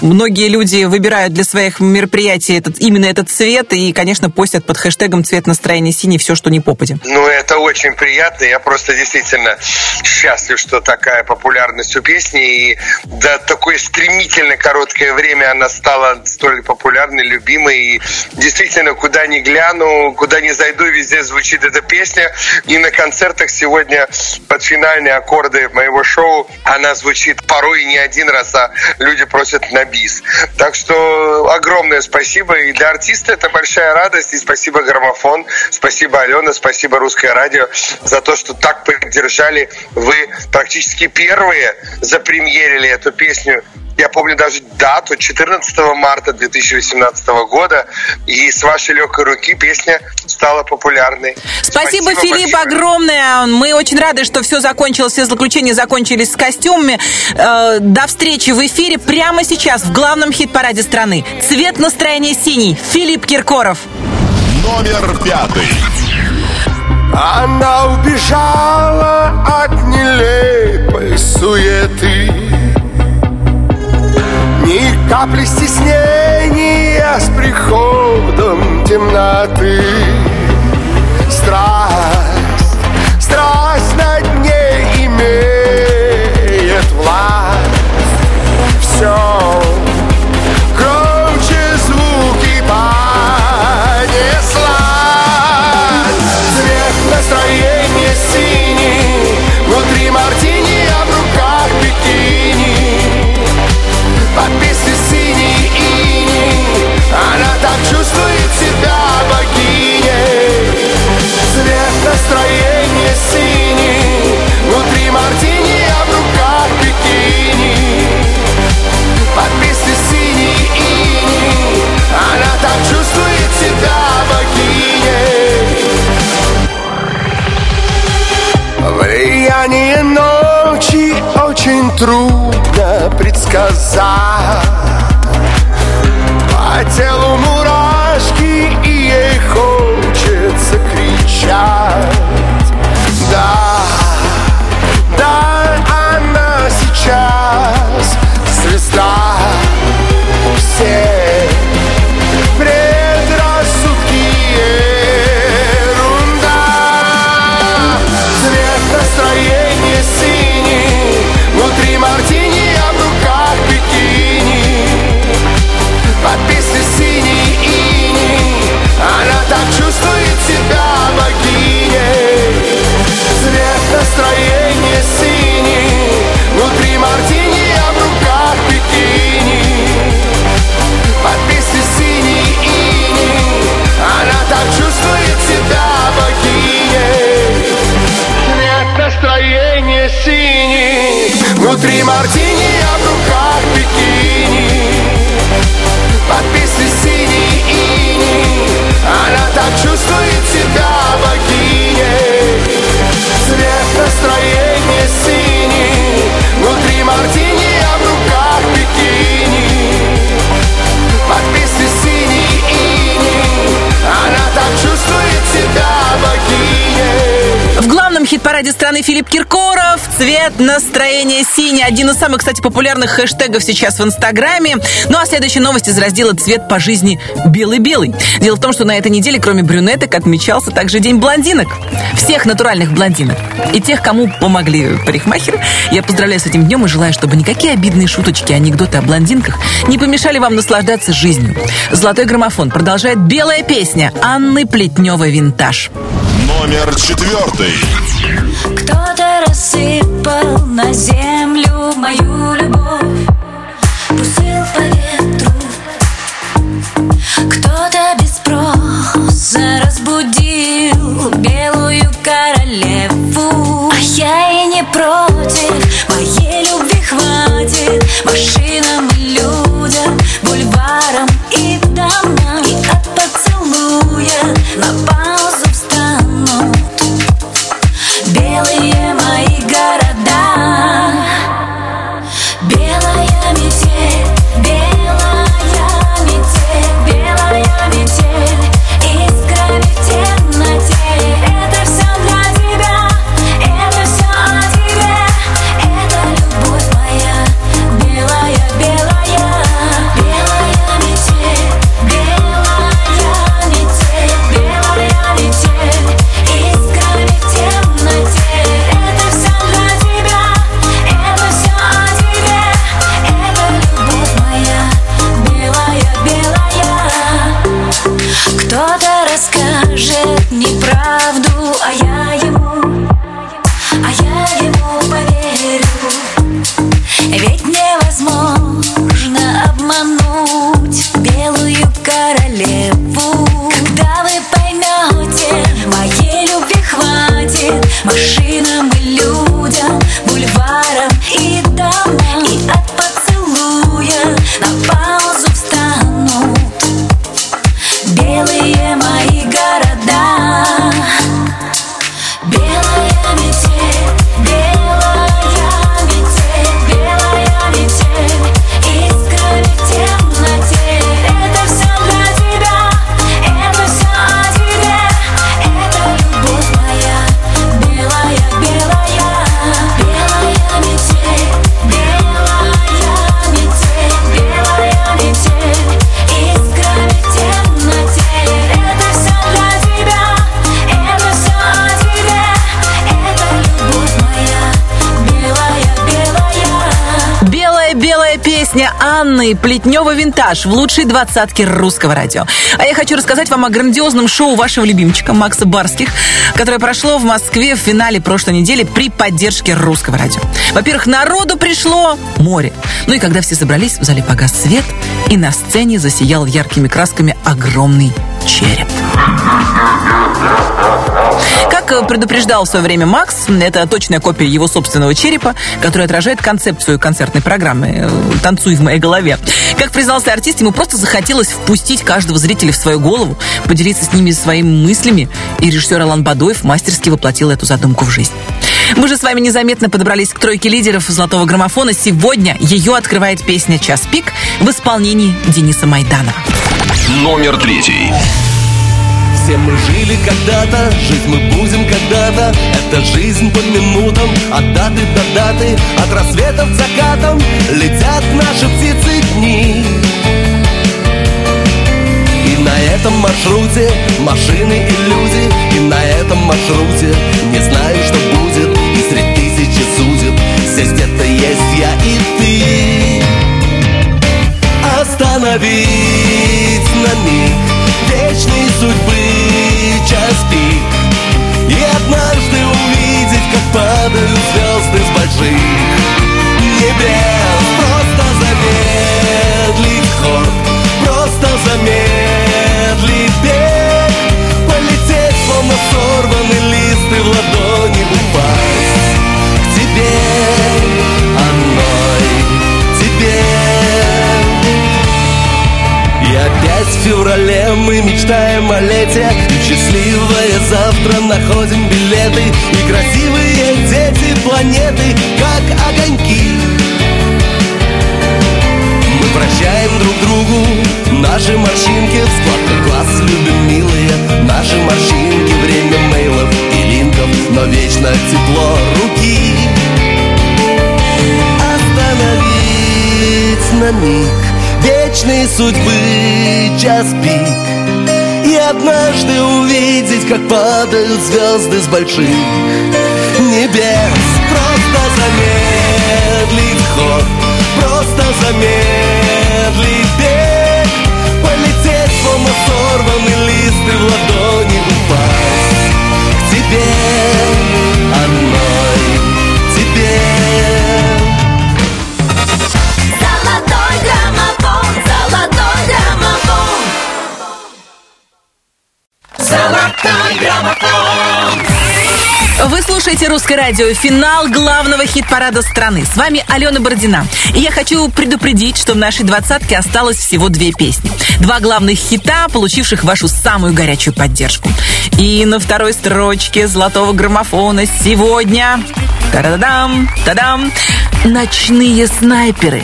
Многие люди выбирают для своих мероприятий этот, именно этот цвет и, конечно, постят под хэштегом цвет настроения синий все, что не попадет. Ну, это очень приятно. Я просто действительно счастлив, что такая популярность у песни. И за такое стремительно короткое время она стала столь популярной, любимой. И действительно, куда ни гляну, куда ни зайду, везде звучит эта песня. И на концертах сегодня под финальные аккорды моего шоу она звучит порой не один раз, а люди просят на бис. Так что огромное спасибо. И для артиста это большая радость. И спасибо Граммофон, спасибо Алена, спасибо Русское радио за то, что так поддержали. Вы практически первые запремьерили эту песню я помню даже дату, 14 марта 2018 года, и с вашей легкой руки песня стала популярной. Спасибо, Филипп, огромное. Мы очень рады, что все закончилось, все заключения закончились с костюмами. Э, До встречи в эфире прямо сейчас в главном хит-параде страны. Цвет настроения синий. Филипп Киркоров. Номер пятый. Она убежала от нелепой суеты Ни капли стеснения с приходом темноты. Страсть, страсть над предсказать По телу Внутри мартини, а в руках бикини. Под песню синий иней Она так чувствует хит-параде страны Филипп Киркоров «Цвет настроения синий». Один из самых, кстати, популярных хэштегов сейчас в Инстаграме. Ну а следующая новость из раздела «Цвет по жизни белый-белый». Дело в том, что на этой неделе, кроме брюнеток, отмечался также День блондинок. Всех натуральных блондинок. И тех, кому помогли парикмахеры. Я поздравляю с этим днем и желаю, чтобы никакие обидные шуточки, анекдоты о блондинках не помешали вам наслаждаться жизнью. «Золотой граммофон» продолжает белая песня Анны Плетневой «Винтаж». Номер четвертый. Кто-то рассыпал на землю мою любовь Анны Плетнева «Винтаж» в лучшей двадцатке русского радио. А я хочу рассказать вам о грандиозном шоу вашего любимчика Макса Барских, которое прошло в Москве в финале прошлой недели при поддержке русского радио. Во-первых, народу пришло море. Ну и когда все собрались, в зале погас свет, и на сцене засиял яркими красками огромный череп. Как э, предупреждал в свое время Макс, это точная копия его собственного черепа, который отражает концепцию концертной программы э, «Танцуй в моей голове». Как признался артист, ему просто захотелось впустить каждого зрителя в свою голову, поделиться с ними своими мыслями, и режиссер Алан Бадоев мастерски воплотил эту задумку в жизнь. Мы же с вами незаметно подобрались к тройке лидеров «Золотого граммофона». Сегодня ее открывает песня «Час пик» в исполнении Дениса Майданова. Номер третий. Все мы жили когда-то, жить мы будем когда-то. Это жизнь по минутам, от даты до даты От рассветов к закатам летят наши птицы дни. И на этом маршруте машины и люди И на этом маршруте не знаю, что будет И среди тысячи судеб здесь где-то есть я и ты. Остановить на миг вечной судьбы час пик И однажды увидеть, как падают звезды с больших небес. Просто замедлить ход, просто замедлить бег. Полететь, словно сорванный лист и в ладони опять в феврале мы мечтаем о лете. Счастливое завтра находим билеты. И красивые дети планеты, как огоньки. Мы прощаем друг другу наши морщинки. В складках глаз любим милые Наши морщинки, время мейлов и линков Но вечно тепло руки. Остановить на миг Вечной судьбы час пик. И однажды увидеть, как падают звезды с больших небес. Просто замедлить ход Просто замедлить бег. Полететь, словно сорванный лист И в ладони слушаете «Русское радио», финал главного хит-парада страны. С вами Алена Бородина. И я хочу предупредить, что в нашей двадцатке осталось всего две песни. Два главных хита, получивших вашу самую горячую поддержку. И на второй строчке золотого граммофона сегодня... Та-да-дам, та-дам! «Ночные снайперы».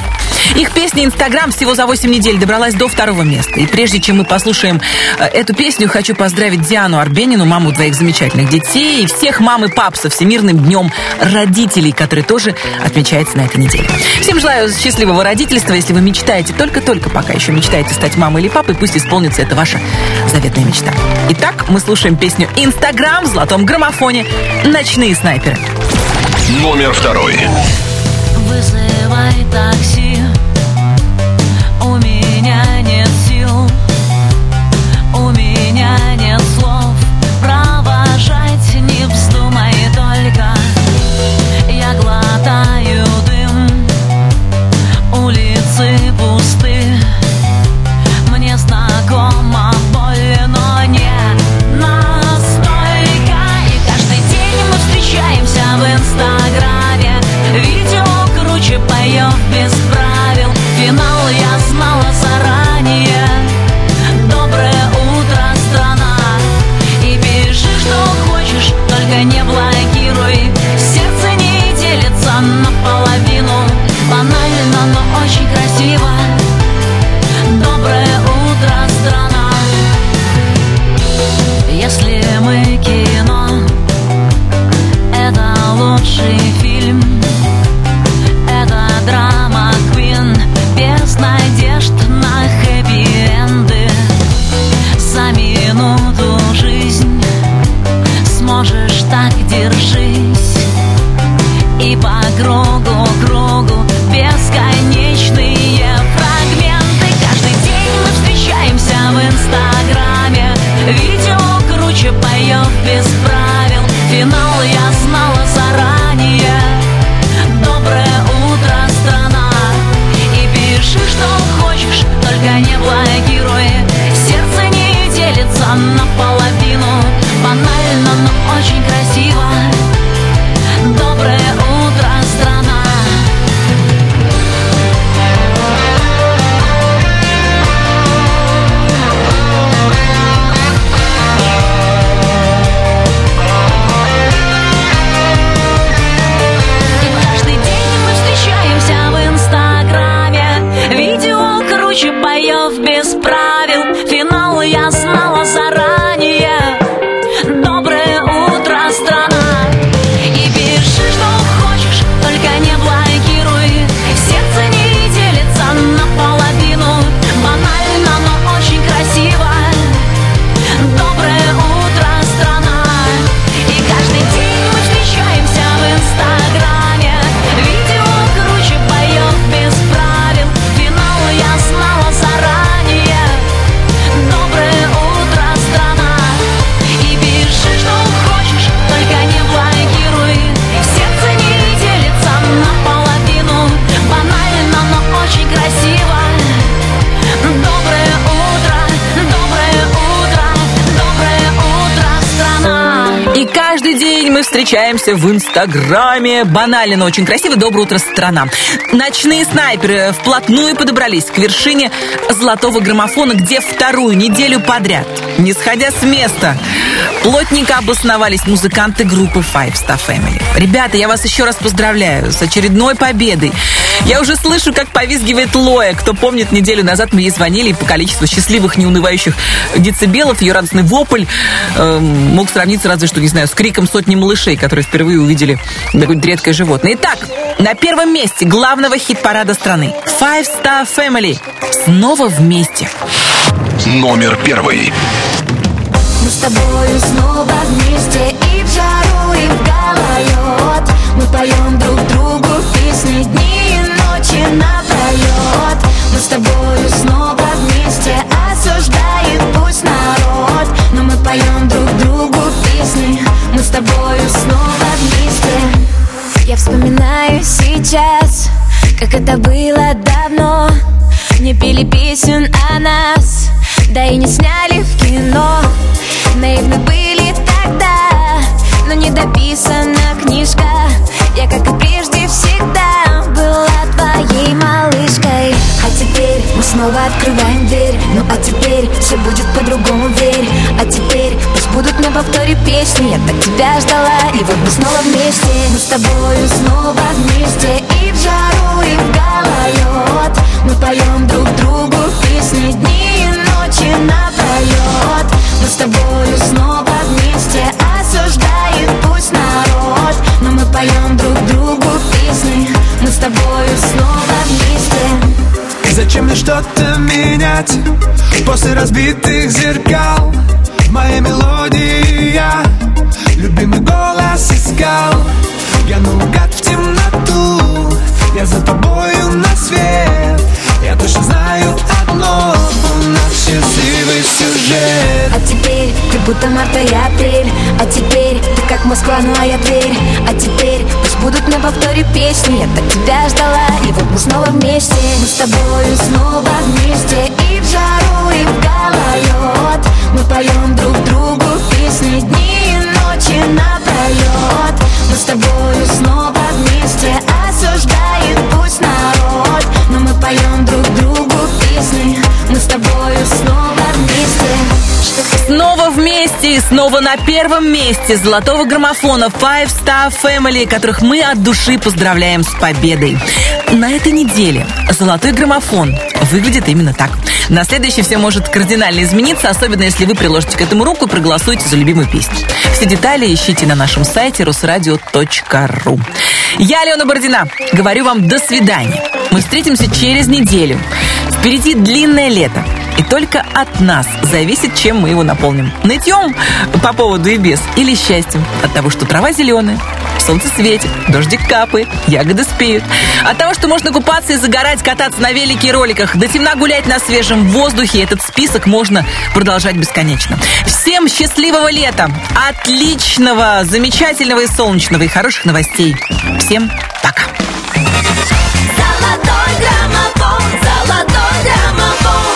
Их песня «Инстаграм» всего за 8 недель добралась до второго места. И прежде чем мы послушаем э, эту песню, хочу поздравить Диану Арбенину, маму двоих замечательных детей, и всех мам и пап со Всемирным днем родителей, который тоже отмечается на этой неделе. Всем желаю счастливого родительства. Если вы мечтаете, только-только пока еще мечтаете стать мамой или папой, пусть исполнится это ваша заветная мечта. Итак, мы слушаем песню «Инстаграм» в золотом граммофоне «Ночные снайперы». Номер второй. Вызывай такси встречаемся в Инстаграме. Банально, но очень красиво. Доброе утро, страна. Ночные снайперы вплотную подобрались к вершине золотого граммофона, где вторую неделю подряд, не сходя с места, плотненько обосновались музыканты группы Five Star Family. Ребята, я вас еще раз поздравляю с очередной победой. Я уже слышу, как повизгивает Лоя. Кто помнит, неделю назад мы ей звонили, и по количеству счастливых, неунывающих децибелов ее радостный вопль э, мог сравниться разве что, не знаю, с криком сотни малышей, которые впервые увидели какое-нибудь редкое животное. Итак, на первом месте главного хит-парада страны Five Star Family. Снова вместе. Номер первый. Мы с тобою снова вместе И в жару, и в гололед Мы поем друг другу песни Дни и ночи напролет Мы с тобою снова тобою снова вместе. Я вспоминаю сейчас Как это было давно. Не пели песен о нас Да и не сняли в кино. Наивны были тогда Но не дописана книжка. Я, как и прежде, всегда Была твоей малышкой. А теперь мы снова открываем дверь. Ну а теперь все будет по-другому, верь. А теперь будут на повторе песни. Я так тебя ждала, и вот мы снова вместе. Мы с тобою снова вместе И в жару, и в гололед. Мы поем друг другу песни Дни и ночи напролет Мы с тобою снова вместе Осуждает пусть народ. Но мы поем друг другу песни Мы с тобою снова вместе. Зачем мне что-то менять После разбитых зеркал В моей мелодии я Любимый голос искал. Я наугад в темноту Я за тобою на свет. Я точно знаю одно У нас счастливый сюжет. А теперь ты будто марта и апрель. А теперь ты как Москва, ну а я Тверь А теперь пусть будут на повторе песни. Я так тебя ждала, и вот мы снова вместе. Мы с тобою снова вместе. И в жару, и в гололед. Мы поем друг другу песни Дни и ночи напролет Мы с тобою снова вместе Осуждает пусть народ Но мы поем друг другу песни Мы с тобою снова вместе Снова вместе и снова на первом месте золотого граммофона Five Star Family, которых мы от души поздравляем с победой. На этой неделе золотой граммофон выглядит именно так. На следующий все может кардинально измениться, особенно если вы приложите к этому руку и проголосуете за любимую песню. Все детали ищите на нашем сайте русрадио.ру. Я, Алена Бородина, говорю вам до свидания. Мы встретимся через неделю. Впереди длинное лето. И только от нас зависит, чем мы его наполним. Нытьем по поводу и без, или счастьем от того, что трава зеленая, солнце светит, дождик капает, ягоды спеют. От того, что можно купаться и загорать, кататься на велике и роликах, до темна гулять на свежем воздухе, этот список можно продолжать бесконечно. Всем счастливого лета, отличного, замечательного и солнечного, и хороших новостей. Всем Золотой граммофон, золотой граммофон.